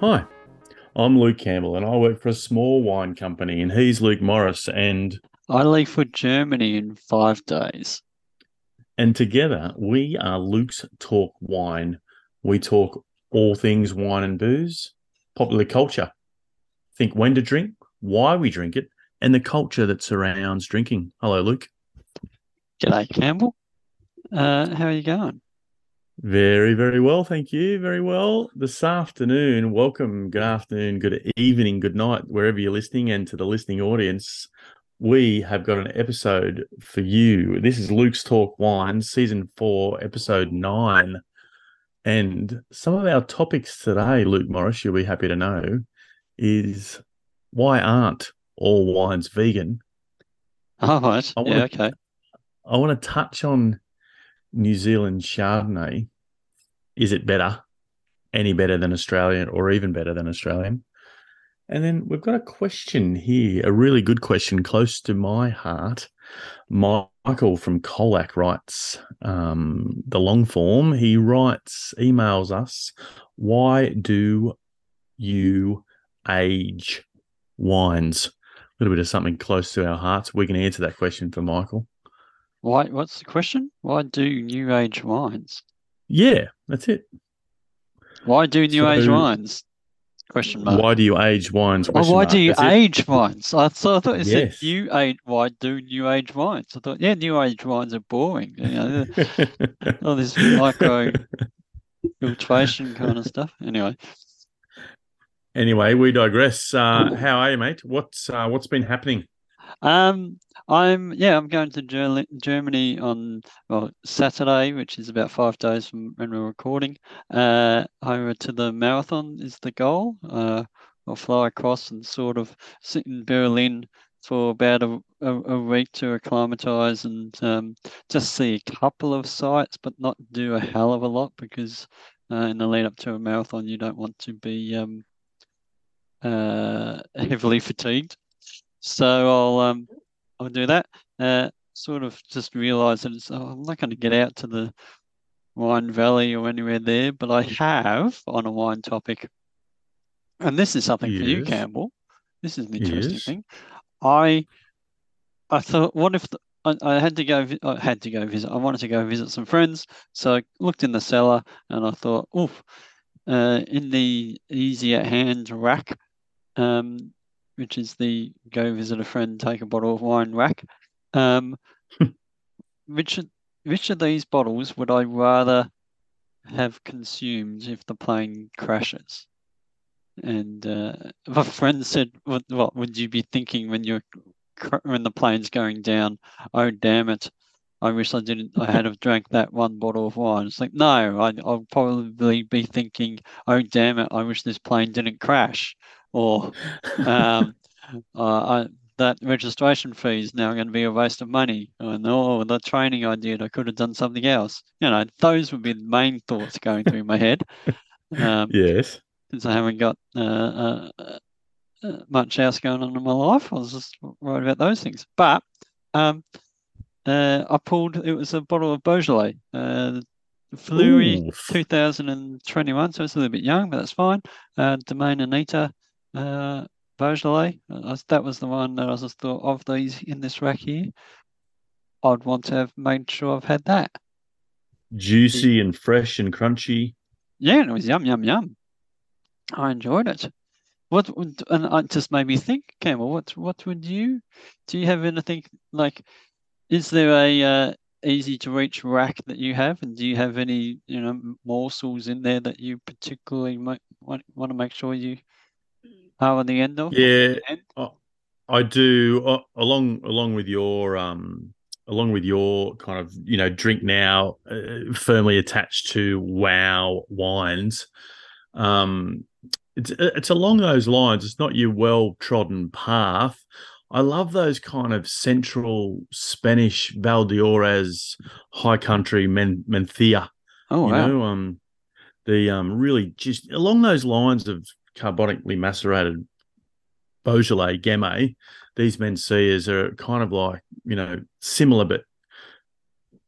Hi, I'm Luke Campbell and I work for a small wine company, and he's Luke Morris. And I leave for Germany in five days. and together we are Luke's Talk Wine. We talk all things wine and booze, popular culture. Think when to drink, why we drink it, and the culture that surrounds drinking. Hello, Luke. G'day, Campbell. Uh, how are you going? Very, very well. Thank you. Very well. This afternoon, welcome. Good afternoon, good evening, good night, wherever you're listening, and to the listening audience. We have got an episode for you. This is Luke's Talk Wine, season four, episode nine. And some of our topics today, Luke Morris, you'll be happy to know, is why aren't all wines vegan? All right. I Yeah, wanna- okay. I want to touch on New Zealand Chardonnay. Is it better? Any better than Australian or even better than Australian? And then we've got a question here, a really good question close to my heart. Michael from Colac writes um, the long form. He writes, emails us, why do you age wines? A little bit of something close to our hearts. We can answer that question for Michael. Why? What's the question? Why do new age wines? Yeah, that's it. Why do new age wines? Question mark. Why do you age wines? Oh, why mark. do you That's it. age wines? I thought, I thought you Yes. said new age. Why do new age wines? I thought, yeah, new age wines are boring. You know, all this micro filtration kind of stuff. Anyway, anyway, we digress. Uh, how are you, mate? What's uh, what's been happening? Um, I'm yeah, I'm going to Germany on well Saturday, which is about five days from when we're recording. Uh, over to the marathon is the goal. Uh, I'll fly across and sort of sit in Berlin for about a, a, a week to acclimatize and um, just see a couple of sites, but not do a hell of a lot because uh, in the lead up to a marathon, you don't want to be um, uh, heavily fatigued. So I'll um I'll do that. Uh, sort of just realize that it's, oh, I'm not going to get out to the wine valley or anywhere there, but I have on a wine topic, and this is something for you, Campbell. This is an interesting Yes. thing. I I thought, what if the, I, I had to go? I had to go visit. I wanted to go visit some friends, so I looked in the cellar and I thought, oof, uh, in the easy at hand rack, um, which is the go visit a friend, take a bottle of wine rack. Um, which of- which of these bottles would I rather have consumed if the plane crashes? And uh, my friend said, "What what would you be thinking when you're when the plane's going down? Oh damn it! I wish I didn't. I had have drank that one bottle of wine." It's like no, I, I'll probably be thinking, "Oh damn it! I wish this plane didn't crash." Or um, uh, I, that registration fee is now going to be a waste of money. And oh, the training I did, I could have done something else. You know, those would be the main thoughts going through my head. Um, Yes. since I haven't got uh, uh, uh, uh, much else going on in my life, I was just worried about those things. But um, uh, I pulled, it was a bottle of Beaujolais, uh, Fleurie Ooh. 2021, so it's a little bit young, but that's fine. Uh, Domaine Anita uh, Beaujolais, that was the one that I just thought of these in this rack here. I'd want to have made sure I've had that. Juicy and fresh and crunchy. Yeah, and it was yum, yum, yum. I enjoyed it. What would, and it just made me think, Campbell, what what would you, do you have anything like, is there a uh, easy to reach rack that you have? And do you have any, you know, morsels in there that you particularly might want, want to make sure you are on the end of? Yeah, And I- I do. uh, Along along with your um, along with your kind of you know drink now uh, firmly attached to Wow wines. Um, it's it's along those lines. It's not your well trodden path. I love those kind of central Spanish Valdeorras high country men, Mencia oh you wow. know um the um really just along those lines of carbonically macerated beaujolais gamay these mencias are kind of like you know similar but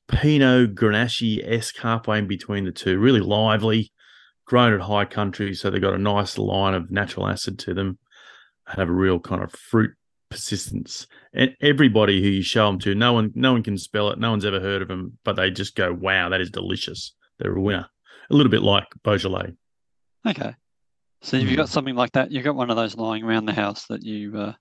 pinot grenache esque halfway in between the two really lively grown at high country, so they've got a nice line of natural acid to them, have a real kind of fruit persistence. And everybody who you show them to, no one, no one can spell it. No one's ever heard of them, but they just go, "Wow, that is delicious." They're a winner. A little bit like Beaujolais. Okay. So if you've got Mm. something like that, you've got one of those lying around the house that you uh,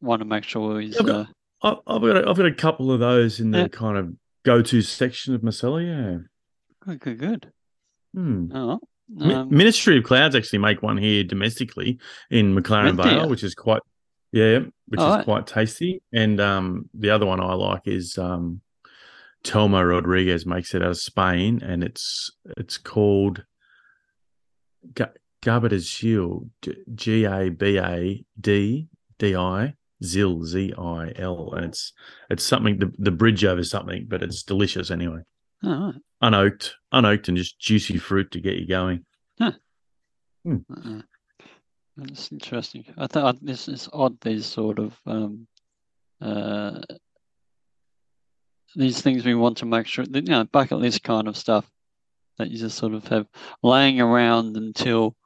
want to make sure is. I've got- Uh, I've got, a, I've got a couple of those in the Yeah. kind of go-to section of my cellar. Yeah. good, good, good. Hmm. Oh, um, Ministry of Clouds actually make one here domestically in McLaren? Vale, which is quite yeah, which Oh, is right. quite tasty. And um, the other one I like is um, Telmo Rodriguez makes it out of Spain, and it's it's called Ga- Gabardazil, G A B A D D I Zil Z I L, and it's it's something the the bridge over something, but it's delicious anyway. oh, right. Unoaked, unoaked, and just juicy fruit to get you going. Uh, That's interesting. I thought this is odd. These sort of um, uh, these things we want to make sure that you know bucket list kind of stuff that you just sort of have laying around until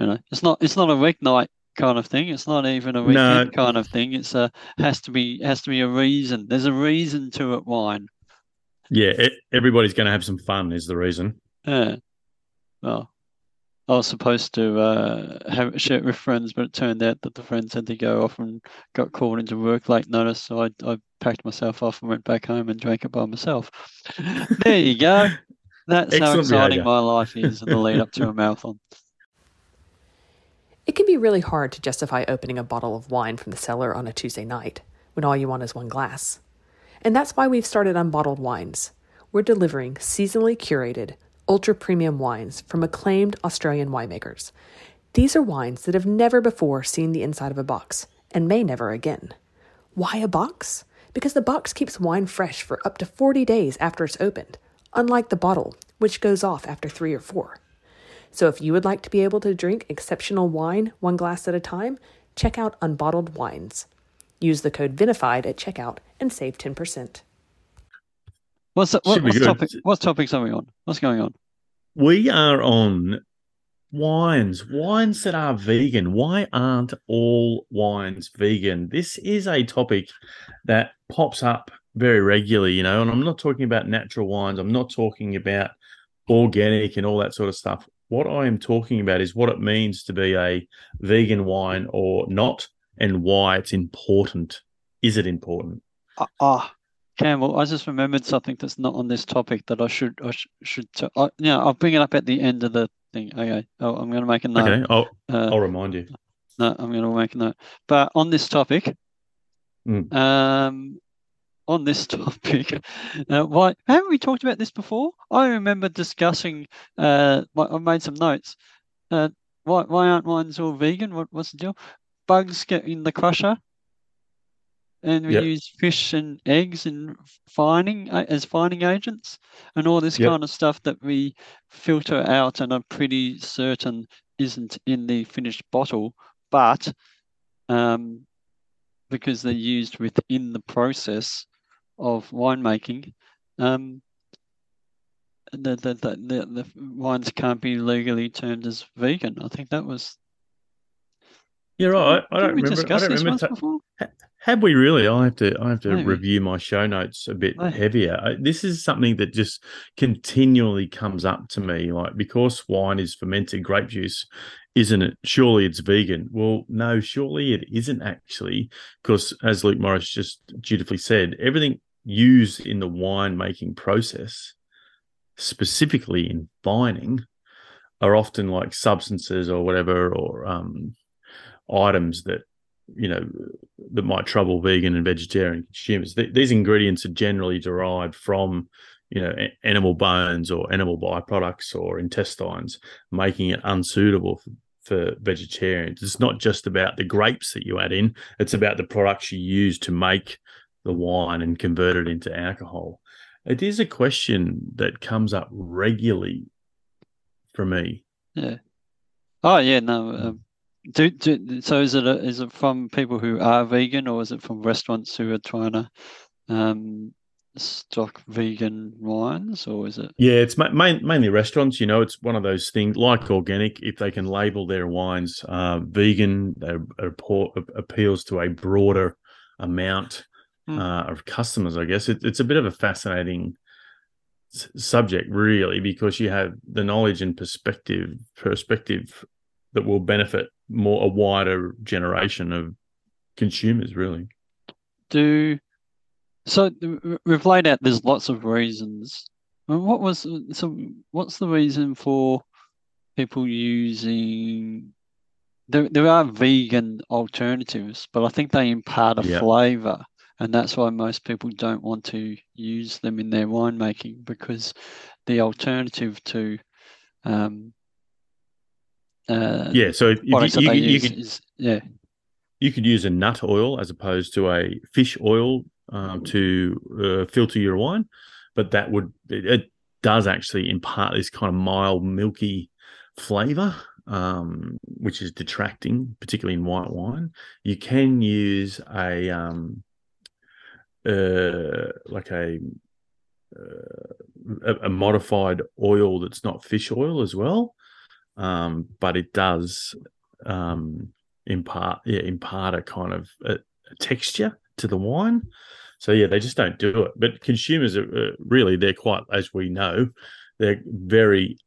you know it's not it's not a weeknight kind of thing. It's not even a weekend kind of thing. It's a has to be has to be a reason. There's a reason to it. Wine. Yeah, e- everybody's going to have some fun is the reason. Yeah. Well, I was supposed to uh, have share it with friends, but it turned out that the friends had to go off and got called into work late notice. So I, I packed myself off and went back home and drank it by myself. there you go. That's how exciting behaviour. my life is in the lead up to a marathon. It can be really hard to justify opening a bottle of wine from the cellar on a Tuesday night when all you want is one glass. And that's why we've started Unbottled Wines. We're delivering seasonally curated, ultra premium wines from acclaimed Australian winemakers. These are wines that have never before seen the inside of a box and may never again. Why a box? Because the box keeps wine fresh for up to 40 days after it's opened, unlike the bottle, which goes off after three or four. So if you would like to be able to drink exceptional wine one glass at a time, check out Unbottled Wines. Use the code VINIFIED at checkout and save 10%. What's the, what, Should be what's topic? What topics are we on? What's going on? We are on wines, wines that are vegan. Why aren't all wines vegan? This is a topic that pops up very regularly, you know, and I'm not talking about natural wines. I'm not talking about organic and all that sort of stuff. What I am talking about is what it means to be a vegan wine or not and why it's important. Is it important? Ah, ah, Campbell, I just remembered something that's not on this topic that I should I sh- should t- I, yeah I'll bring it up at the end of the thing. Okay, oh, I'm going to make a note. Okay, I'll, Uh, I'll remind you. No, I'm going to make a note. But on this topic, Mm. um, on this topic, uh, why haven't we talked about this before? I remember discussing. Uh, I made some notes. Uh, why why aren't wines all vegan? What what's the deal? Bugs get in the crusher, and we Yep. use fish and eggs in fining uh, as fining agents, and all this Yep. kind of stuff that we filter out and are pretty certain isn't in the finished bottle, but um, because they're used within the process of winemaking, um, the, the, the, the, the wines can't be legally termed as vegan. I think that was. You're right. I, don't we remember. I don't this remember. once ta- before? Have we really? I have to. I have to Maybe. review my show notes a bit Maybe. heavier. I, this is something that just continually comes up to me. Like because wine is fermented grape juice, isn't it? Surely it's vegan. Well, no, surely it isn't actually, because as Luke Morris just dutifully said, everything used in the wine making process, specifically in fining, are often like substances or whatever, or um, items that you know that might trouble vegan and vegetarian consumers. Th- these ingredients are generally derived from, you know, a- animal bones or animal byproducts or intestines, making it unsuitable for, for vegetarians. It's not just about the grapes that you add in; it's about the products you use to make the wine and convert it into alcohol. It is a question that comes up regularly for me. Yeah. Oh yeah, no. Um, do, do so is it a, is it from people who are vegan or is it from restaurants who are trying to um stock vegan wines, or is it? Yeah, it's ma- main, mainly restaurants. You know, it's one of those things like organic. If they can label their wines uh, vegan, that appeals to a broader amount Hmm. uh, of customers. I guess it, it's a bit of a fascinating s- subject, really, because you have the knowledge and perspective perspective that will benefit more a wider generation of consumers. Really, Do so we've laid out there's lots of reasons. What was so what's the reason for people using there there are vegan alternatives, but I think they impart a flavor, and that's why most people don't want to use them in their winemaking because the alternative to um uh yeah. So if you, you, could- you use could is yeah. you could use a nut oil as opposed to a fish oil um, to uh, filter your wine, but that would it, it does actually impart this kind of mild, milky flavor, um, which is detracting, particularly in white wine. You can use a um, uh, like a uh, a, modified oil that's not fish oil as well, um, but it does um, impart yeah, impart a kind of a, a texture to the wine. So yeah, they just don't do it. But consumers are uh, really they're quite, as we know, they're very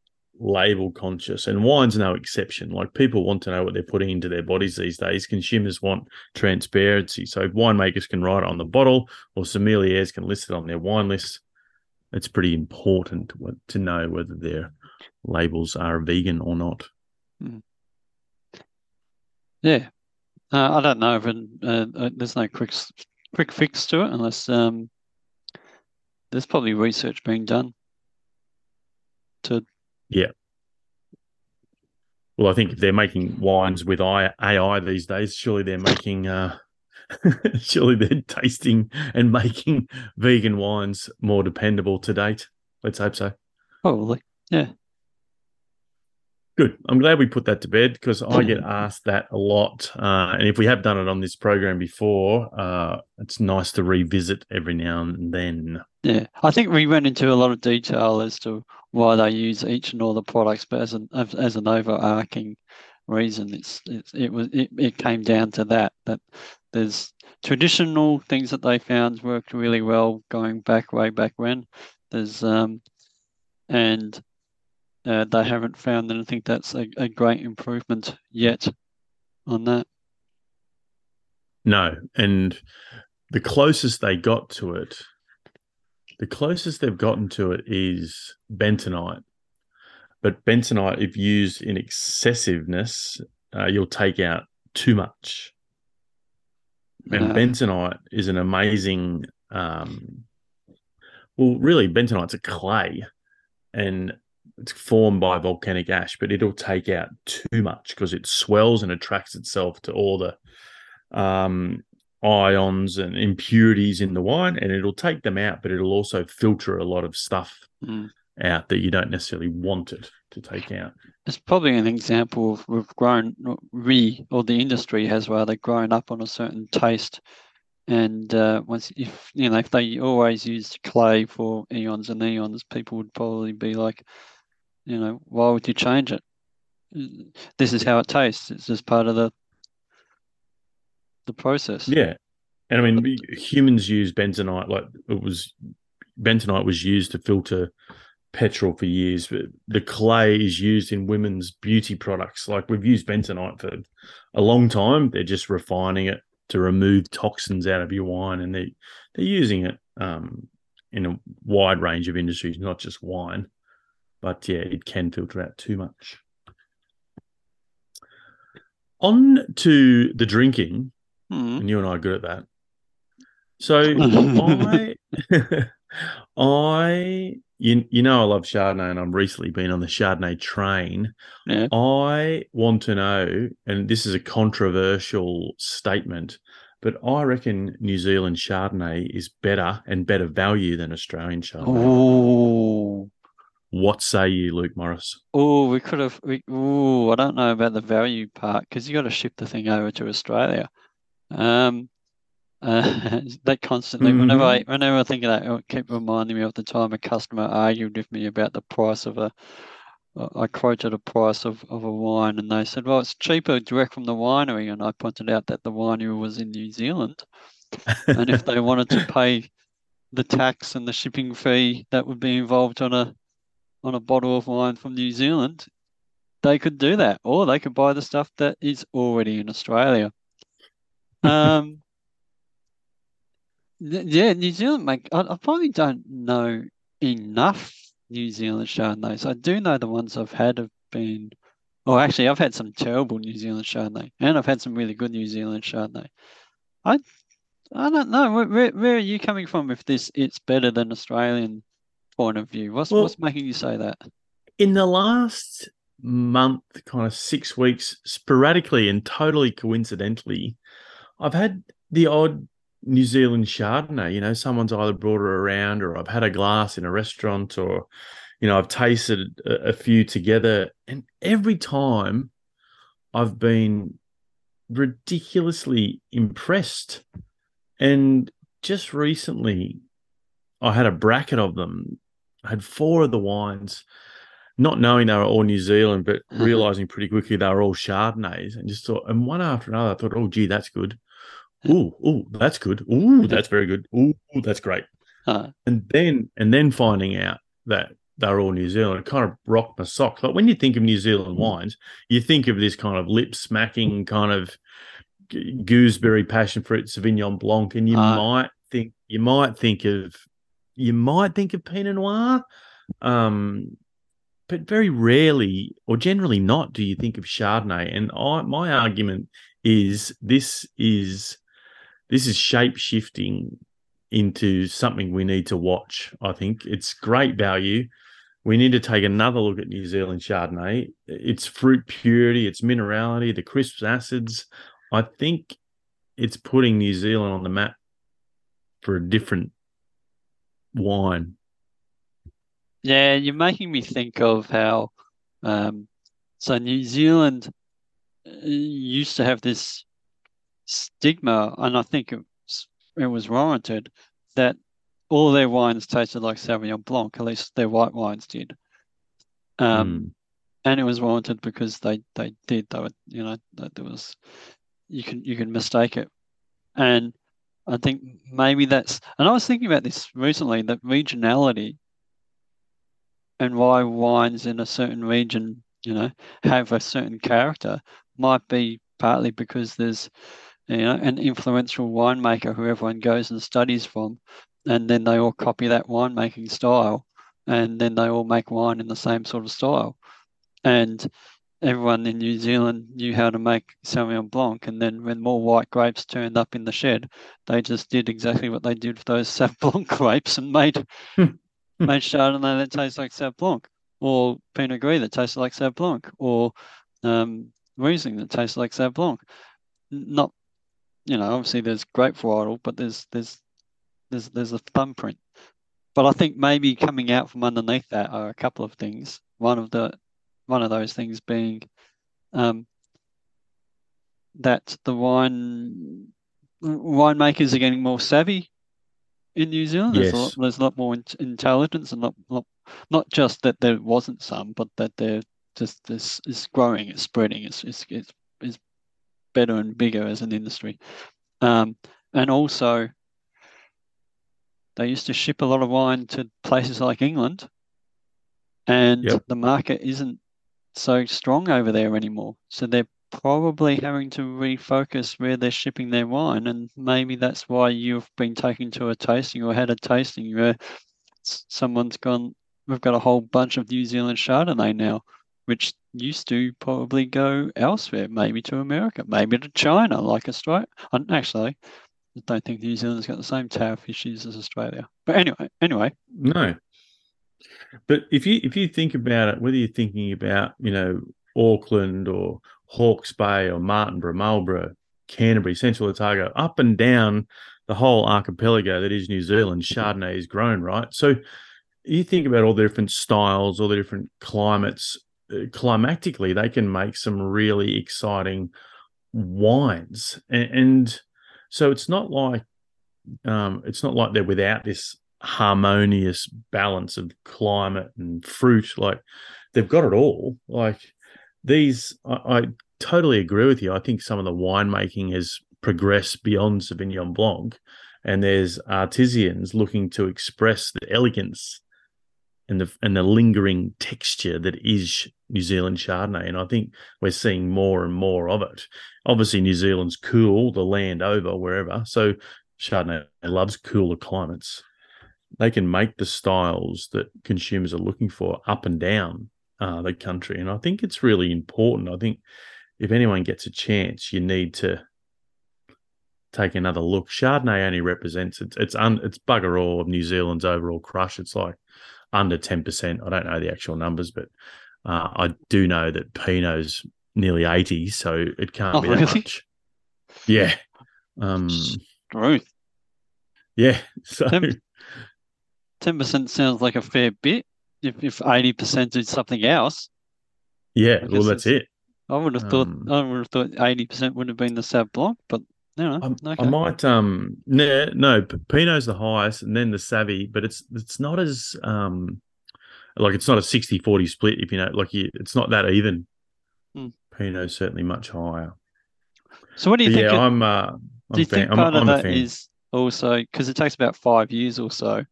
label conscious, and wine's no exception. Like people want to know what they're putting into their bodies these days. Consumers want transparency, so winemakers can write it on the bottle, or sommeliers can list it on their wine list. It's pretty important to, know whether their labels are vegan or not. Yeah, uh, I don't know if it, uh, uh, there's no quick quick fix to it unless um, there's probably research being done. To Well, I think if they're making wines with AI these days, surely they're making, uh, surely they're tasting and making vegan wines more dependable to date. Let's hope so. probably, yeah, Good. I'm glad we put that to bed because I get asked that a lot. Uh, and if we have done it on this program before, uh, it's nice to revisit every now and then. yeah. I think we went into a lot of detail as to why they use each and all the products, but as an as, an overarching reason, it's, it's it was it, it came down to that that there's traditional things that they found worked really well going back way back when. There's um and uh, they haven't found anything that's a, a great improvement yet on that. No. And the closest they got to it, the closest they've gotten to it is bentonite. But bentonite, if used in excessiveness, uh, you'll take out too much. And bentonite is an amazing, um, well, really, bentonite's a clay and it's formed by volcanic ash, but it'll take out too much because it swells and attracts itself to all the um, ions and impurities in the wine, and it'll take them out, but it'll also filter a lot of stuff mm. out that you don't necessarily want it to take out. It's probably an example of we've grown, we or the industry has rather grown up on a certain taste. And uh, once, if you know, if they always used clay for eons and eons, people would probably be like, you know, why would you change it? This is how it tastes. It's just part of the the process. Yeah. And I mean, humans use bentonite like it was bentonite was used to filter petrol for years. But the clay is used in women's beauty products. Like we've used bentonite for a long time. They're just refining it to remove toxins out of your wine, and they they're using it um, in a wide range of industries, not just wine. But yeah, it can filter out too much. On to the drinking Hmm. and you and I are good at that. So I, I, you, you know, I love Chardonnay, and I've recently been on the Chardonnay train. Yeah. I want to know, and this is a controversial statement, but I reckon New Zealand Chardonnay is better and better value than Australian Chardonnay. Oh, What say you, Luke Morris? oh, we could have. We, oh, I don't know about the value part because you got to ship the thing over to Australia. Um, Uh, that constantly, whenever I Mm-hmm. whenever I think of that, it keep reminding me of the time a customer argued with me about the price of a. I quoted a price of, of a wine, and they said, "Well, it's cheaper direct from the winery." And I pointed out that the winery was in New Zealand, and if they wanted to pay the tax and the shipping fee that would be involved on a on a bottle of wine from New Zealand, they could do that, or they could buy the stuff that is already in Australia. Um, th- yeah, New Zealand make. I, I probably don't know enough New Zealand Chardonnays. I do know the ones I've had have been. Oh, actually, I've had some terrible New Zealand Chardonnay, and I've had some really good New Zealand Chardonnay. I I don't know. Where, where, where are you coming from with this? It's better than Australian point of view. What's Well- what's making you say that? in the last month, kind of six weeks, sporadically and totally coincidentally, I've had the odd New Zealand Chardonnay. You know, someone's either brought it around, or I've had a glass in a restaurant, or you know, I've tasted a, a few together, and every time I've been ridiculously impressed. And just recently, I had a bracket of them. I had four of the wines not knowing they were all New Zealand, but mm-hmm. realizing pretty quickly they were all Chardonnays, and just thought, and one after another, I thought, oh, gee, that's good. Ooh, ooh, that's good. Ooh, that's very good. Ooh, ooh, that's great. Uh, And then, and then finding out that they're all New Zealand, it kind of rocked my socks. Like when you think of New Zealand wines, you think of this kind of lip smacking kind of gooseberry passion fruit Sauvignon Blanc, and you Ah. might think you might think of you might think of Pinot Noir. Um, but very rarely or generally not do you think of Chardonnay. And I, my argument is this is this is shape shifting into something we need to watch. I think it's great value. We need to take another look at New Zealand Chardonnay. Its fruit purity, its minerality, the crisp acids. I think it's putting New Zealand on the map for a different wine. yeah, you're making me think of how, um, so New Zealand uh, used to have this stigma, and I think it was, it was warranted, that all their wines tasted like Sauvignon Blanc, at least their white wines did. Um, Mm. and it was warranted because they they did they were you know there was you can you can mistake it and i think maybe that's and i was thinking about this recently that regionality and why wines in a certain region you know have a certain character might be partly because there's you know an influential winemaker who everyone goes and studies from and then they all copy that winemaking style and then they all make wine in the same sort of style and everyone in New Zealand knew how to make Sauvignon Blanc. And then when more white grapes turned up in the shed, they just did exactly what they did for those Sauv Blanc grapes and made made Chardonnay that tastes like Sauv Blanc, or Pinot Gris that tasted like Sauv Blanc, or um, Riesling that tastes like Sauv Blanc. Not, you know, obviously there's grape varietal, but there's there's there's there's a thumbprint. But I think maybe coming out from underneath that are a couple of things. One of the one of those things being um, that the wine winemakers are getting more savvy in New Zealand. There's a lot, there's a lot more in, intelligence and not, not not just that there wasn't some, but that they're just this is growing, it's spreading, it's it's, it's better and bigger as an industry. Um, and also they used to ship a lot of wine to places like England, and Yep. the market isn't so strong over there anymore. So they're probably having to refocus where they're shipping their wine, and maybe that's why you've been taken to a tasting or had a tasting where someone's gone, we've got a whole bunch of New Zealand Chardonnay now, which used to probably go elsewhere, maybe to America, maybe to China, like Australia. And actually, I don't think New Zealand's got the same tariff issues as Australia. But anyway, anyway, No. But if you if you think about it, whether you're thinking about, you know, Auckland or Hawke's Bay or Martinborough, Marlborough, Canterbury, Central Otago, up and down the whole archipelago that is New Zealand, Chardonnay is grown, right? So you think about all the different styles, all the different climates, climactically, they can make some really exciting wines. And, and so it's not like um, it's not like they're without this harmonious balance of climate and fruit. Like they've got it all. Like these, I, I totally agree with you. I think some of the winemaking has progressed beyond Sauvignon Blanc, and there's artisans looking to express the elegance and the and the lingering texture that is New Zealand Chardonnay. And I think we're seeing more and more of it. Obviously, New Zealand's cool, the land over, wherever. So Chardonnay loves cooler climates. They can make the styles that consumers are looking for up and down uh, the country. And I think it's really important. I think if anyone gets a chance, you need to take another look. Chardonnay only represents it's it's un, it's bugger all of New Zealand's overall crush. It's like under ten percent. I don't know the actual numbers, but uh, I do know that Pinot's nearly eighty, so it can't Oh, be that really? much. Yeah. Um. Ruth, Yeah. So Tim- ten percent sounds like a fair bit. If if eighty percent is something else, yeah. Well, that's it. I would have thought Um, I would have thought eighty percent would have been the Sauv Blanc, but no, no, I, okay. I might um no no Pinot's the highest and then the Savvy, but it's it's not as um like it's not a 60-40 split if you know like you, it's not that even. Hmm. Pinot's certainly much higher. So what do you But think? yeah, it- I'm uh I'm do you fan, think I'm, part I'm of a that is also because it takes about five years or so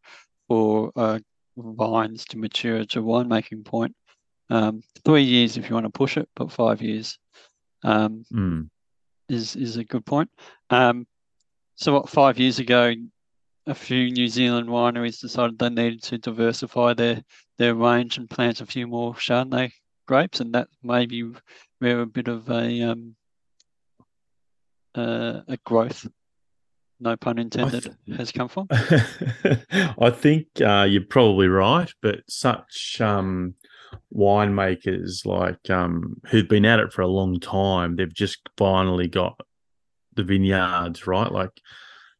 for uh, vines to mature to winemaking point? Um, three years if you want to push it, but five years um, Mm. Is is a good point. Um, so what five years ago, a few New Zealand wineries decided they needed to diversify their their range and plant a few more Chardonnay grapes, and that may be where a bit of a um, uh, a growth, no pun intended, has come from. I think uh, you're probably right, but such um, winemakers like um, who've been at it for a long time, they've just finally got the vineyards right. Like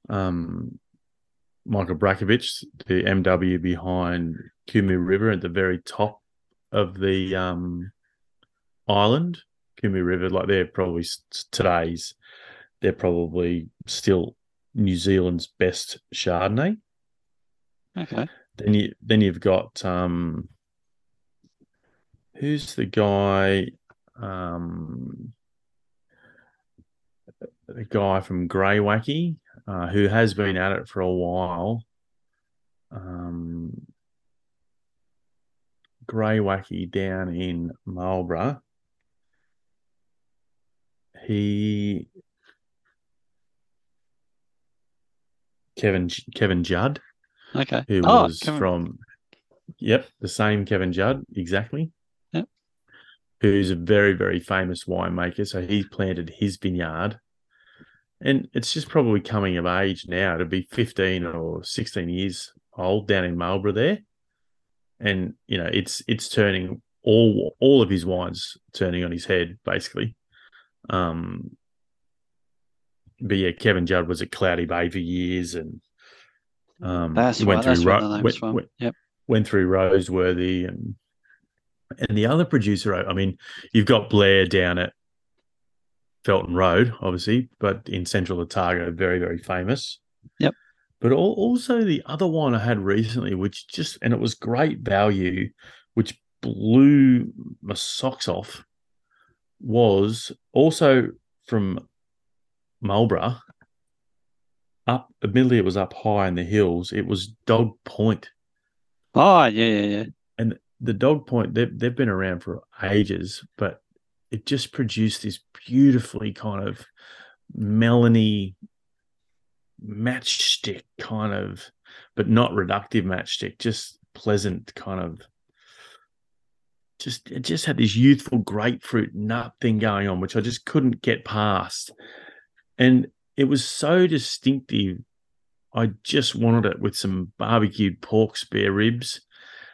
um, Michael Brajkovich, the MW behind Kumeu River at the very top of the um, island, Kumeu River. Like they're probably today's, they're probably still New Zealand's best Chardonnay. Okay. Then you then you've got um who's the guy um the guy from Greywacke uh, who has been at it for a while. Um Greywacke down in Marlborough. He Kevin Kevin Judd Okay. who Oh, was Kevin- from yep the same kevin judd exactly. Who's a very very famous winemaker so he's planted his vineyard and it's just probably coming of age now to be 15 or 16 years old down in marlborough there and you know it's it's turning all all of his wines turning on his head basically um but yeah kevin judd was at cloudy bay for years and um, That's right. went That's through Ro- the name's went- from. went- Yep. went through Roseworthy and and the other producer. I mean, you've got Blair down at Felton Road, obviously, but in Central Otago, very very famous. Yep. But also the other one I had recently, which just and it was great value, which blew my socks off, was also from Marlborough. Up, admittedly, it was up high in the hills. It was Dog Point Oh, yeah, yeah, yeah. The dog point they've, they've been around for ages but it just produced this beautifully kind of melony matchstick kind of but not reductive matchstick just pleasant kind of just it just had this youthful grapefruit nut thing going on which i just couldn't get past. And it was so distinctive i just wanted it with some barbecued pork spare ribs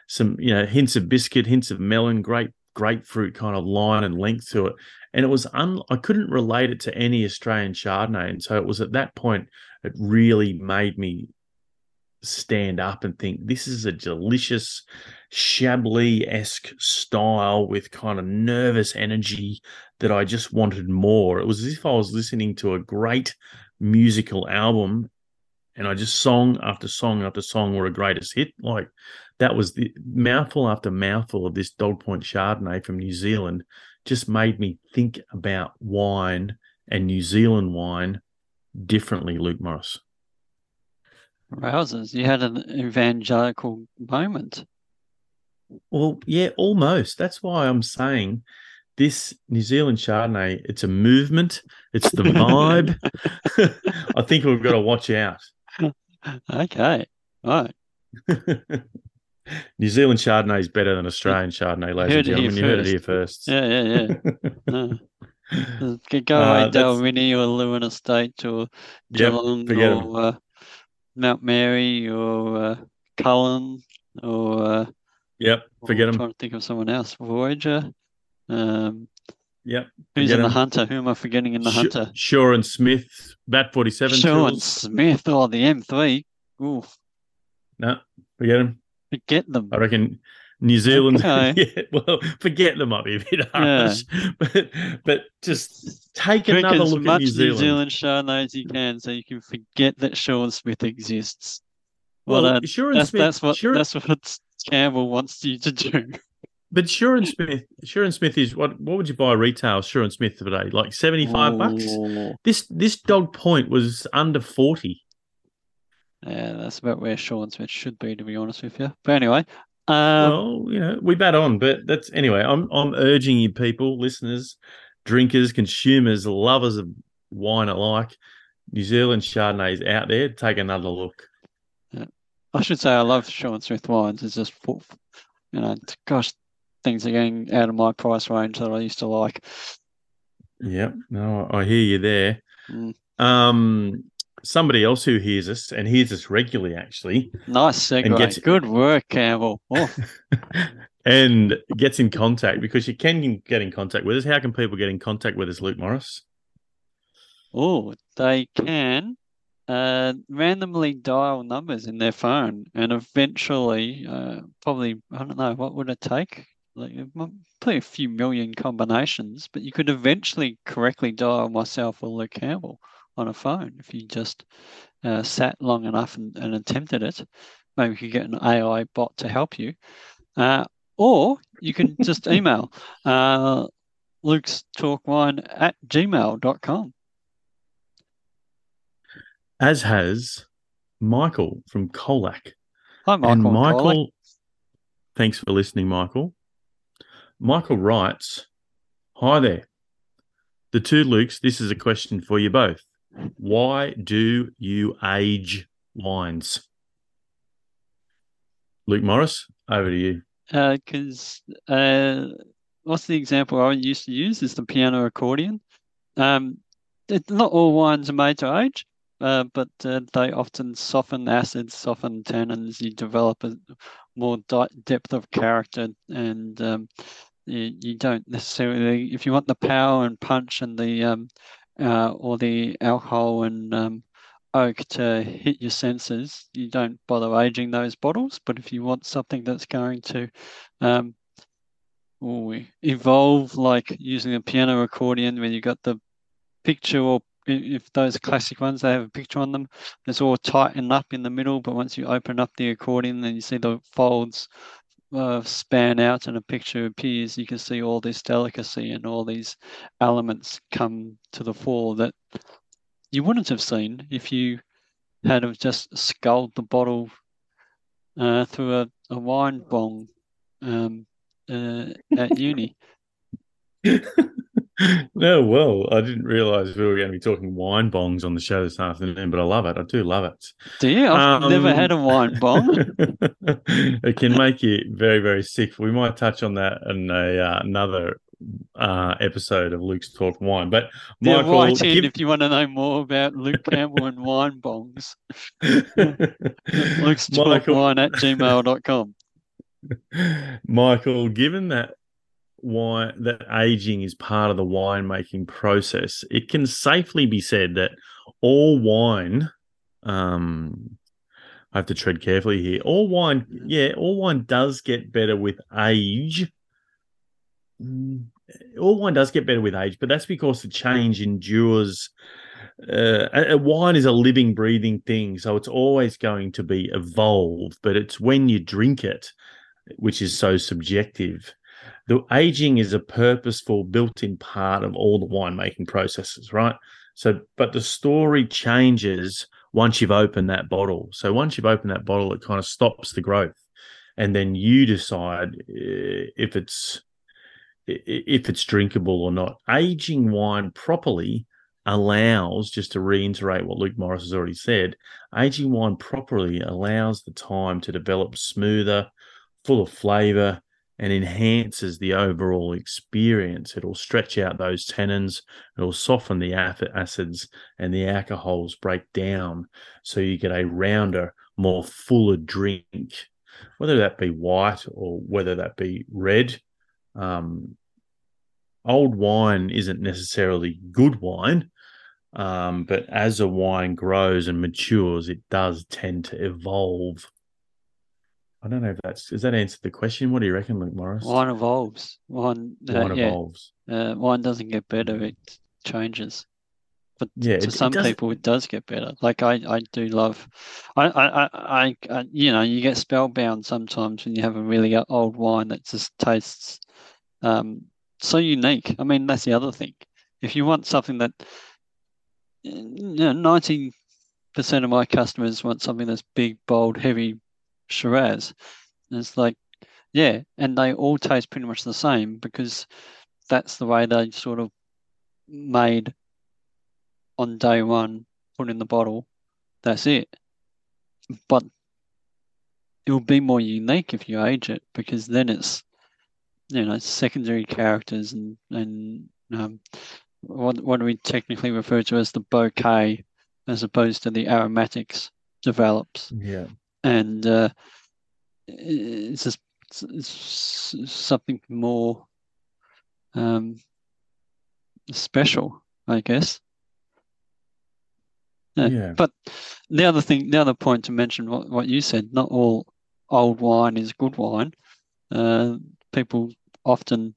some you know hints of biscuit, hints of melon, grape grapefruit kind of line and length to it. And it was un- I couldn't relate it to any Australian Chardonnay, and so it was at that point it really made me stand up and think this is a delicious Chablis esque style with kind of nervous energy that I just wanted more. It was as if I was listening to a great musical album and I just song after song after song were a greatest hit. Like that was the mouthful after mouthful of this Dog Point Chardonnay from New Zealand just made me think about wine and New Zealand wine differently, Luke Morris. Rousers, you had an evangelical moment. Well, yeah, almost. That's why I'm saying this New Zealand Chardonnay, it's a movement, it's the vibe. I think we've got to watch out. Okay. All right. New Zealand Chardonnay is better than Australian Chardonnay, ladies and gentlemen. You heard it here first. Yeah, yeah, yeah. no. Go away, uh, Dalwhinnie or Leeuwin Estate or Geelong yep, or uh, Mount Mary or uh, Cullen or uh, yep, forget them. Trying to think of someone else. Voyager. Um, yep. Who's in the Hunter? Who am I forgetting in the Sh- Hunter? Shaw and Smith, Bat Forty Seven. Shaw and Smith. Oh, the M three. Ooh. No, forget them. Forget them. I reckon New Zealand. Okay. yeah, well, forget them might be a bit harsh, yeah. but but just take Drink another look at New Zealand. New Zealand Chardonnay as you can, so you can forget that Shaw and Smith exists. Well, well uh, Shaw that's, Smith. That's what sure. that's what Campbell wants you to do. But and Smith, and Smith is what? What would you buy retail and Smith today? Like seventy five bucks. This this dog point was under forty. Yeah, that's about where Shaw and Smith should be, to be honest with you. But anyway, um, well, you know, we bat on, but that's anyway. I'm I'm urging you, people, listeners, drinkers, consumers, lovers of wine alike, New Zealand Chardonnay is out there. Take another look. Yeah. I should say I love Shaw and Smith wines. It's just, you know, gosh, things are getting out of my price range that I used to like. Yep. No, I hear you there. Mm. Um, somebody else who hears us and hears us regularly, actually. Nice segue. Gets, Good work, Campbell. Oh. and gets in contact because you can get in contact with us. How can people get in contact with us, Luke Morris? Oh, they can uh, randomly dial numbers in their phone and eventually, uh, probably, I don't know, what would it take? Like, probably a few million combinations, but you could eventually correctly dial myself or Luke Campbell on a phone if you just uh, sat long enough and, and, attempted it. Maybe you could get an AI bot to help you. Uh, or you can just email uh, Luke's talkwine at gmail.com. As has Michael from Colac. Hi, Michael. And Michael, thanks for listening, Michael. Michael writes, Hi there. The two Lukes, this is a question for you both. Why do you age wines? Luke Morris, over to you. Because uh, uh, what's the example I used to use is the piano accordion. Um, it, not all wines are made to age, uh, but uh, they often soften acids, soften tannins. You develop a more di- depth of character, and um, you, you, don't necessarily, if you want the power and punch and the um, uh, or the alcohol and um, oak to hit your senses, you don't bother aging those bottles. But if you want something that's going to um, evolve, like using a piano accordion, where you've got the picture, or if those classic ones, they have a picture on them, it's all tightened up in the middle. But once you open up the accordion, then you see the folds uh, span out and a picture appears, you can see all this delicacy and all these elements come to the fore that you wouldn't have seen if you had have just sculled the bottle uh, through a, a wine bong um, uh, at uni. no, well, I didn't realize we were going to be talking wine bongs on the show this afternoon, but I love it. I do love it. Do you? I've um, never had a wine bong. it can make you very, very sick. We might touch on that in a uh, another uh, episode of Luke's Talk Wine. But Michael, yeah, in give... if you want to know more about Luke Campbell and wine bongs. Luke's Talk Michael... Wine at gmail.com. Michael, given that wine that aging is part of the winemaking process, it can safely be said that all wine, um, I have to tread carefully here. All wine, yeah, all wine does get better with age. Mm, all wine does get better with age, but that's because the change endures uh, a, a wine is a living, breathing thing, so it's always going to be evolved. But it's when you drink it, which is so subjective. The aging is a purposeful, built-in part of all the winemaking processes, right? So, but the story changes once you've opened that bottle. So once you've opened that bottle, it kind of stops the growth, and then you decide uh, if it's if it's drinkable or not. Aging wine properly allows, just to reiterate what Luke Morris has already said, aging wine properly allows the time to develop smoother, full of flavor, and enhances the overall experience. It'll stretch out those tannins, it'll soften the acids, and the alcohols break down. So you get a rounder, more fuller drink, whether that be white or whether that be red. Um, old wine isn't necessarily good wine, um, but as a wine grows and matures, it does tend to evolve. I don't know if that's does that answer the question. What do you reckon, Luke Morris? Wine evolves. Wine, uh, wine yeah. evolves. Uh, wine doesn't get better; it changes. But Yeah, to it- it some doesn't- people, it does get better. Like I, I do love. I, I, I, I, I, you know, you get spellbound sometimes when you have a really old wine that just tastes um, so unique. I mean, that's the other thing. If you want something that, you know, ninety percent of my customers want something that's big, bold, heavy Shiraz. And it's like, yeah, and they all taste pretty much the same because that's the way they sort of made on day one, put in the bottle. That's it. But it will be more unique if you age it because then it's, you know, secondary characters and and um, what what do we technically refer to as the bouquet, as opposed to the aromatics develops Yeah. And uh, it's just it's something more um, special, I guess. Yeah. Yeah. But the other thing, the other point to mention, what, what you said, not all old wine is good wine. Uh, people often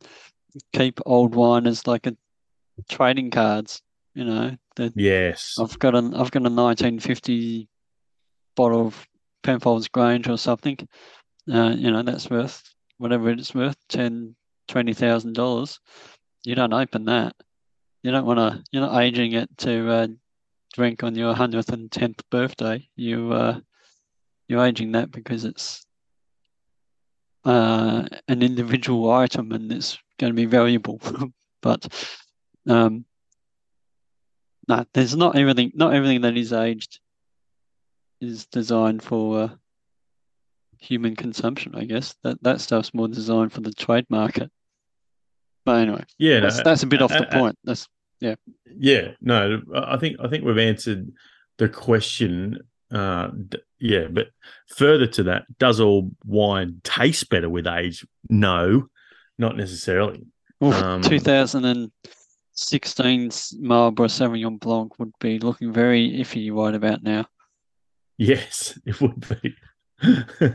keep old wine as like a trading cards. You know, that Yes. I've got an I've got a 1950 bottle of Penfolds Grange or something. Uh, you know, that's worth whatever it's worth, ten, twenty thousand dollars. You don't open that. You don't want to. You're not aging it to uh, drink on your hundredth and tenth birthday. You uh, you're aging that because it's uh, an individual item and it's going to be valuable. but um, no, there's not everything. Not everything that is aged is designed for uh, human consumption. I guess that that stuff's more designed for the trade market. But anyway, Yeah. no, that's that's a bit off the uh, point. That's Yeah, yeah. no, I think I think we've answered the question. Uh, d- yeah, but further to that, does all wine taste better with age? No, not necessarily. Oof, Um, 2016 Marlborough Sauvignon Blanc would be looking very iffy right about now. Yes, it would be.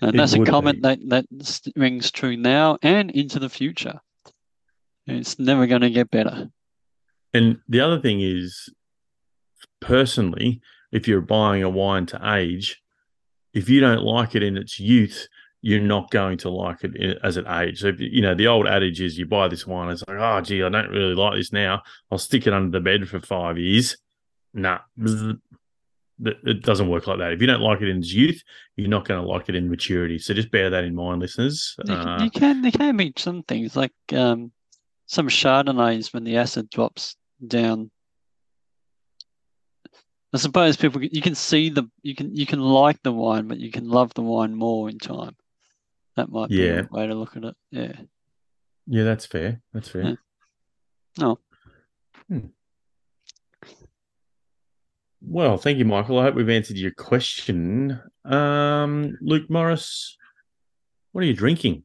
And that's a comment be. that, that rings true now and into the future. It's never going to get better. And the other thing is, personally, if you're buying a wine to age, if you don't like it in its youth, you're not going to like it eh, as it ages. So, if, you know, the old adage is you buy this wine, it's like, oh, gee, I don't really like this now. I'll stick it under the bed for five years. Nah. It it doesn't work like that. If you don't like it in youth, you're not going to like it in maturity. So just bear that in mind, listeners. You can, Uh, you can there can be some things like um, some Chardonnays when the acid drops down. I suppose people you can see the you can you can like the wine, but you can love the wine more in time. That might be Yeah. a way to look at it. Yeah. yeah, that's fair. That's fair. Yeah. No. Hmm. Well, thank you, Michael. I hope we've answered your question. Um, Luke Morris, what are you drinking?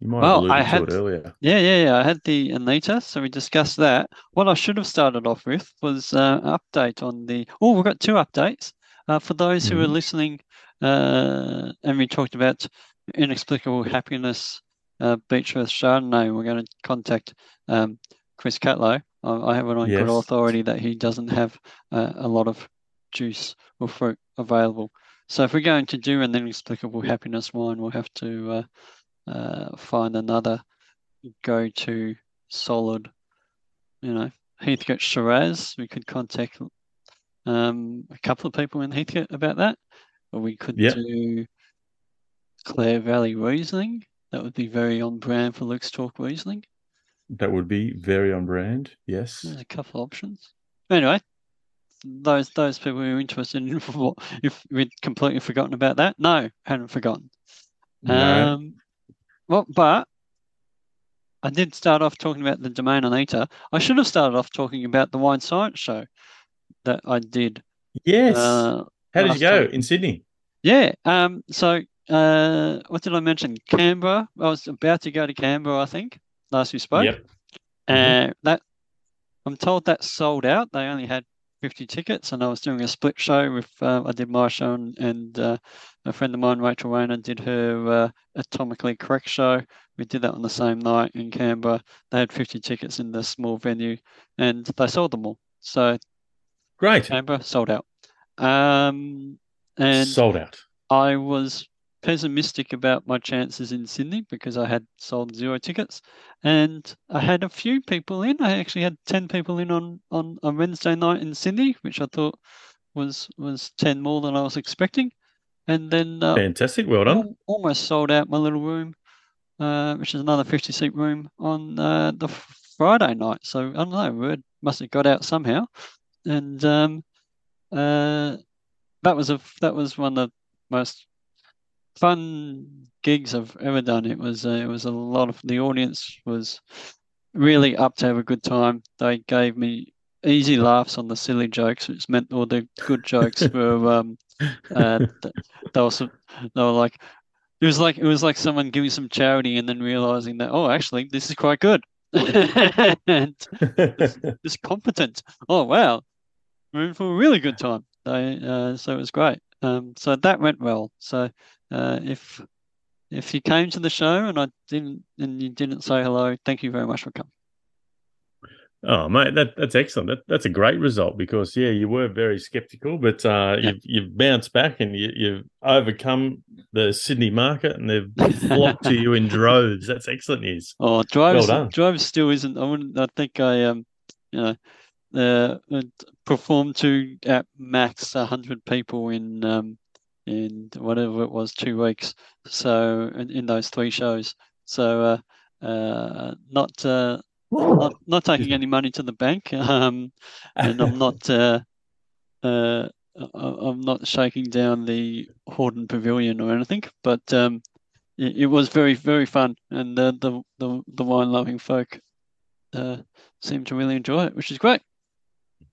You might Well, have I had- to it earlier. Yeah, yeah, yeah. I had the Anita, so we discussed that. What I should have started off with was uh, an update on the. Oh, we've got two updates. Uh, for those who are Mhm. listening, uh, and we talked about inexplicable happiness, uh, Earth Chardonnay. We're going to contact um, Chris Catlow I, have it on Yes. good authority that he doesn't have uh, a lot of juice or fruit available. So if we're going to do an inexplicable happiness wine, we'll have to uh, uh, find another go-to solid, you know, Heathcote Shiraz. We could contact um, a couple of people in Heathcote about that, or we could Yep. do Clare Valley Riesling. That would be very on brand for Luke's Talk Riesling. That would be very on brand. Yes. There's a couple options. Anyway, those those people who are interested in what if we'd completely forgotten about that? No, hadn't forgotten. No. Um, well, but I did start off talking about the Domaine Anita. I should have started off talking about the Wine Science Show that I did. yes. Uh, How did you go time. in Sydney? yeah. Um. So, uh, what did I mention? Canberra. I was about to go to Canberra. I think last we spoke. Yep. Uh, that I'm told that sold out. They only had 50 tickets, and I was doing a split show with. Uh, I did my show, and, and uh, a friend of mine, Rachel Rayner, did her uh, atomically correct show. We did that on the same night in Canberra. They had 50 tickets in the small venue, and they sold them all. So Great. Canberra sold out. Um, and Sold out. I was pessimistic about my chances in Sydney because I had sold zero tickets, and I had a few people in. I actually had ten people in on on a Wednesday night in Sydney, which I thought was was ten more than I was expecting, and then uh, Fantastic. Well done. almost sold out my little room, uh, which is another fifty seat room on uh, the Friday night. So I don't know, word must have got out somehow, and um, uh, that was a that was one of the most fun gigs I've ever done. It was uh, it was a lot of the audience was really up to have a good time. They gave me easy laughs on the silly jokes, which meant all the good jokes were um uh, they were some, they were like it was like it was like someone giving some charity and then realizing that oh actually this is quite good and it's competent. Oh wow, we're in for a really good time. They, uh, so it was great. Um, so that went well. So uh, if if you came to the show and I didn't and you didn't say hello, thank you very much for coming. Oh, mate, that, that's excellent. That, that's a great result because, yeah, you were very skeptical, but uh, Yeah. you've, you've bounced back and you, you've overcome the Sydney market and they've flocked to you in droves. That's excellent news. Oh, drives done. drives still isn't. I wouldn't. I think I um, you know, uh, uh, performed to at max hundred people in um in whatever it was two weeks. So in, in those three shows. So uh, uh, not uh, not not taking any money to the bank. Um, and I'm not uh, uh, I'm not shaking down the Hordern Pavilion or anything, but um, it, it was very very fun, and uh, the the the wine loving folk uh, seemed to really enjoy it, which is great.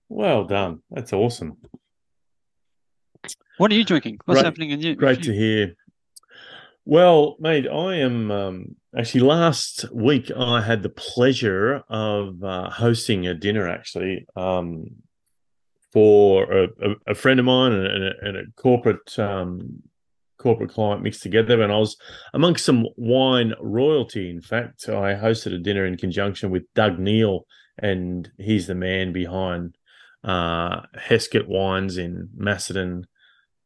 Well done. That's awesome. What are you drinking? What's Great- happening in you? Great to hear. Well, mate, I am um, actually last week I had the pleasure of uh, hosting a dinner actually um, for a, a, a friend of mine and a, and a corporate um, corporate client mixed together, and I was amongst some wine royalty. In fact, I hosted a dinner in conjunction with Doug Neal, and he's the man behind uh, Hesket Wines in Macedon.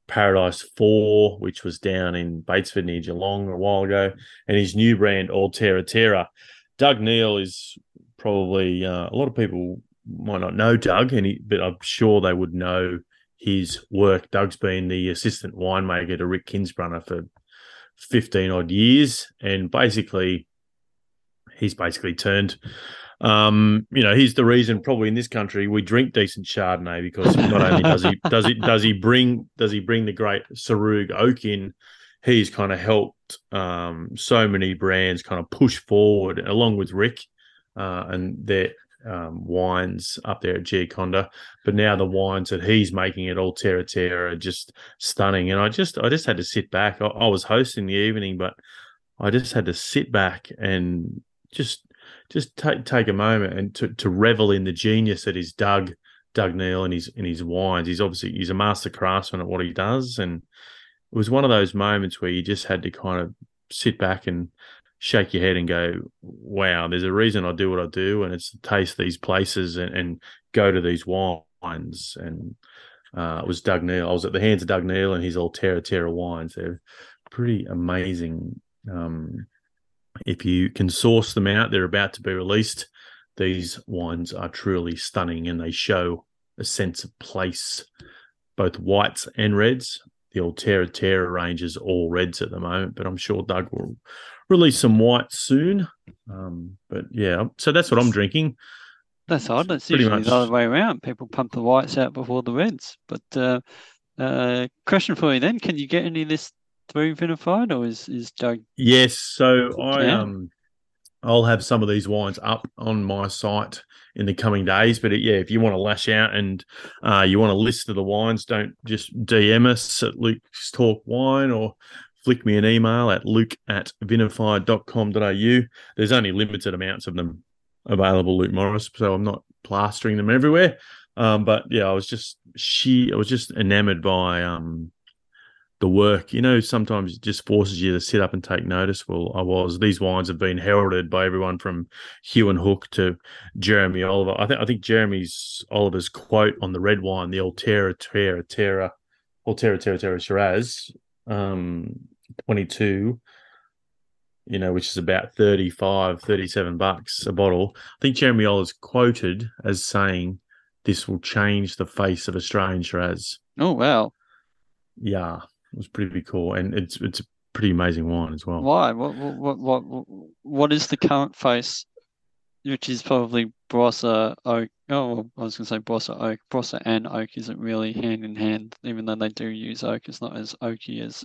Paradise 4, which was down in Batesford near Geelong a while ago, and his new brand, Altera Terra. Doug Neal is probably, uh, a lot of people might not know Doug, and he, but I'm sure they would know his work. Doug's been the assistant winemaker to Rick Kinzbrunner for 15 odd years, and basically, he's basically turned um, you know, he's the reason probably in this country we drink decent Chardonnay because not only does he does he does he bring does he bring the great Sarug oak in, he's kind of helped um, so many brands kind of push forward along with Rick uh, and their um, wines up there at Giaconda. But now the wines that he's making at Terra Terra are just stunning. And I just I just had to sit back. I, I was hosting the evening, but I just had to sit back and just just take take a moment and to, to revel in the genius that is Doug Doug Neal and his in his wines. He's obviously he's a master craftsman at what he does, and it was one of those moments where you just had to kind of sit back and shake your head and go, "Wow, there's a reason I do what I do, and it's to taste these places and, and go to these wines." And uh, it was Doug Neal. I was at the hands of Doug Neal and his Altera Terra Terra wines. They're pretty amazing. Um, if you can source them out, they're about to be released. These wines are truly stunning, and they show a sense of place, both whites and reds. The Altera Terra range is all reds at the moment, but I'm sure Doug will release some whites soon. Um, but yeah, so that's what I'm drinking. That's odd. It's Pretty usually much. the other way around. People pump the whites out before the reds. But uh, uh, question for you then: Can you get any of this through vinified, or is is Doug? Yes, so I um I'll have some of these wines up on my site in the coming days. But yeah, if you want to lash out and uh, you want a list of the wines, don't just DM us at Luke's Talk Wine or flick me an email at luke at vinified.com.au. There's only limited amounts of them available, Luke Morris, so I'm not plastering them everywhere. Um, but yeah, I was just she I was just enamored by um the work. You know, sometimes it just forces you to sit up and take notice. Well, I was. These wines have been heralded by everyone from Huon Hooke to Jeremy Oliver. I think I think Jeremy's Oliver's quote on the red wine, the Altera Terra Terra, Altera Terra Terra Shiraz, um, 22, you know, which is about 35, 37 bucks a bottle. I think Jeremy Oliver's quoted as saying this will change the face of Australian Shiraz. Oh wow! Yeah, was pretty cool, and it's it's a pretty amazing wine as well. Why? What what what what what is the current face, which is probably Barossa Oak? Oh, I was going to say Barossa Oak. Barossa and Oak isn't really hand in hand, even though they do use Oak. It's not as oaky as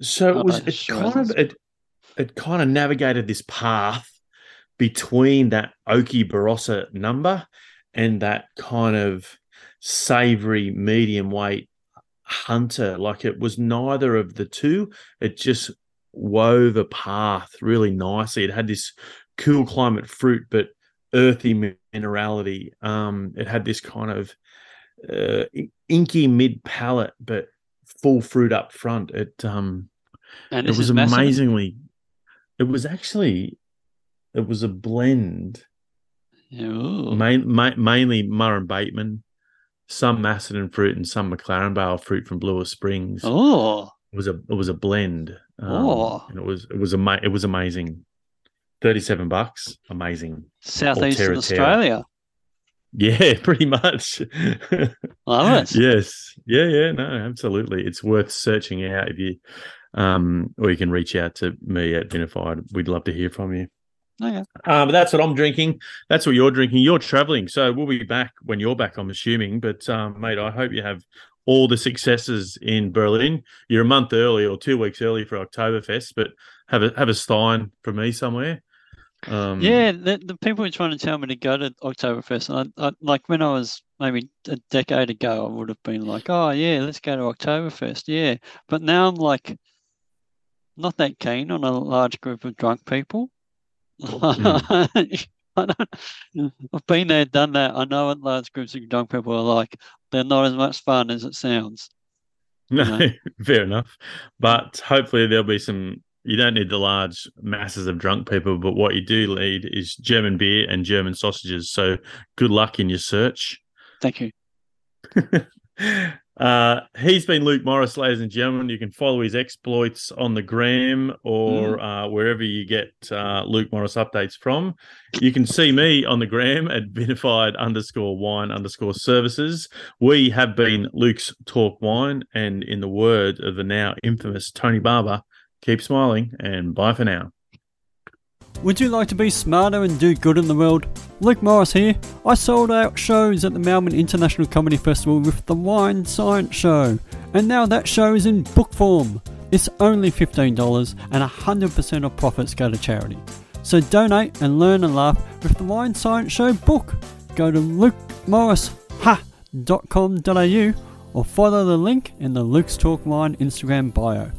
So it was Uh, it kind of it it kind of navigated this path between that oaky Barossa number and that kind of savory medium weight hunter. Like it was neither of the two. It just wove a path really nicely. It had this cool climate fruit, but earthy minerality. Um, it had this kind of uh, inky mid palate, but full fruit up front. It um and it was amazingly it was actually it was a blend Yeah, main, ma- mainly Murray Bateman some Macedon fruit and some McLaren Vale fruit from Blue Springs. Oh, it was a it was a blend. Um, Oh. and it was it was ama- it was amazing. 37 bucks. Amazing. Southeastern. Australia. yeah pretty much. Love it. yes. Yeah yeah no absolutely. It's worth searching out if you um or you can reach out to me at vinified. We'd love to hear from you Okay. Uh, but that's what I'm drinking. That's what you're drinking. You're traveling, so we'll be back when you're back. I'm assuming, but um, mate, I hope you have all the successes in Berlin. You're a month early or two weeks early for Oktoberfest, but have a have a stein for me somewhere. Um, Yeah, the, the people were trying to tell me to go to Oktoberfest. And I, I, like when I was maybe a decade ago, I would have been like, oh, yeah, let's go to Oktoberfest. Yeah. But now I'm like, not that keen on a large group of drunk people. I don't, I've been there, done that. I know what large groups of drunk people are like. They're not as much fun as it sounds. No, know. fair enough. But hopefully there'll be some. You don't need the large masses of drunk people, but what you do need is German beer and German sausages. So good luck in your search. Thank you. uh, he's been Luke Morris, ladies and gentlemen. You can follow his exploits on the gram or uh, wherever you get uh, Luke Morris updates from. You can see me on the gram at vinified underscore wine underscore services. We have been Luke's Talk Wine, and in the word of the now infamous Tony Barber, keep smiling and bye for now. Would you like to be smarter and do good in the world? Luke Morris here. I sold out shows at the Melbourne International Comedy Festival with the Wine Science Show, and now that show is in book form. It's only $15 and 100% of profits go to charity. So donate and learn and laugh with the Wine Science Show book. Go to lukemorrisha.com.au or follow the link in the Luke's Talk Wine Instagram bio.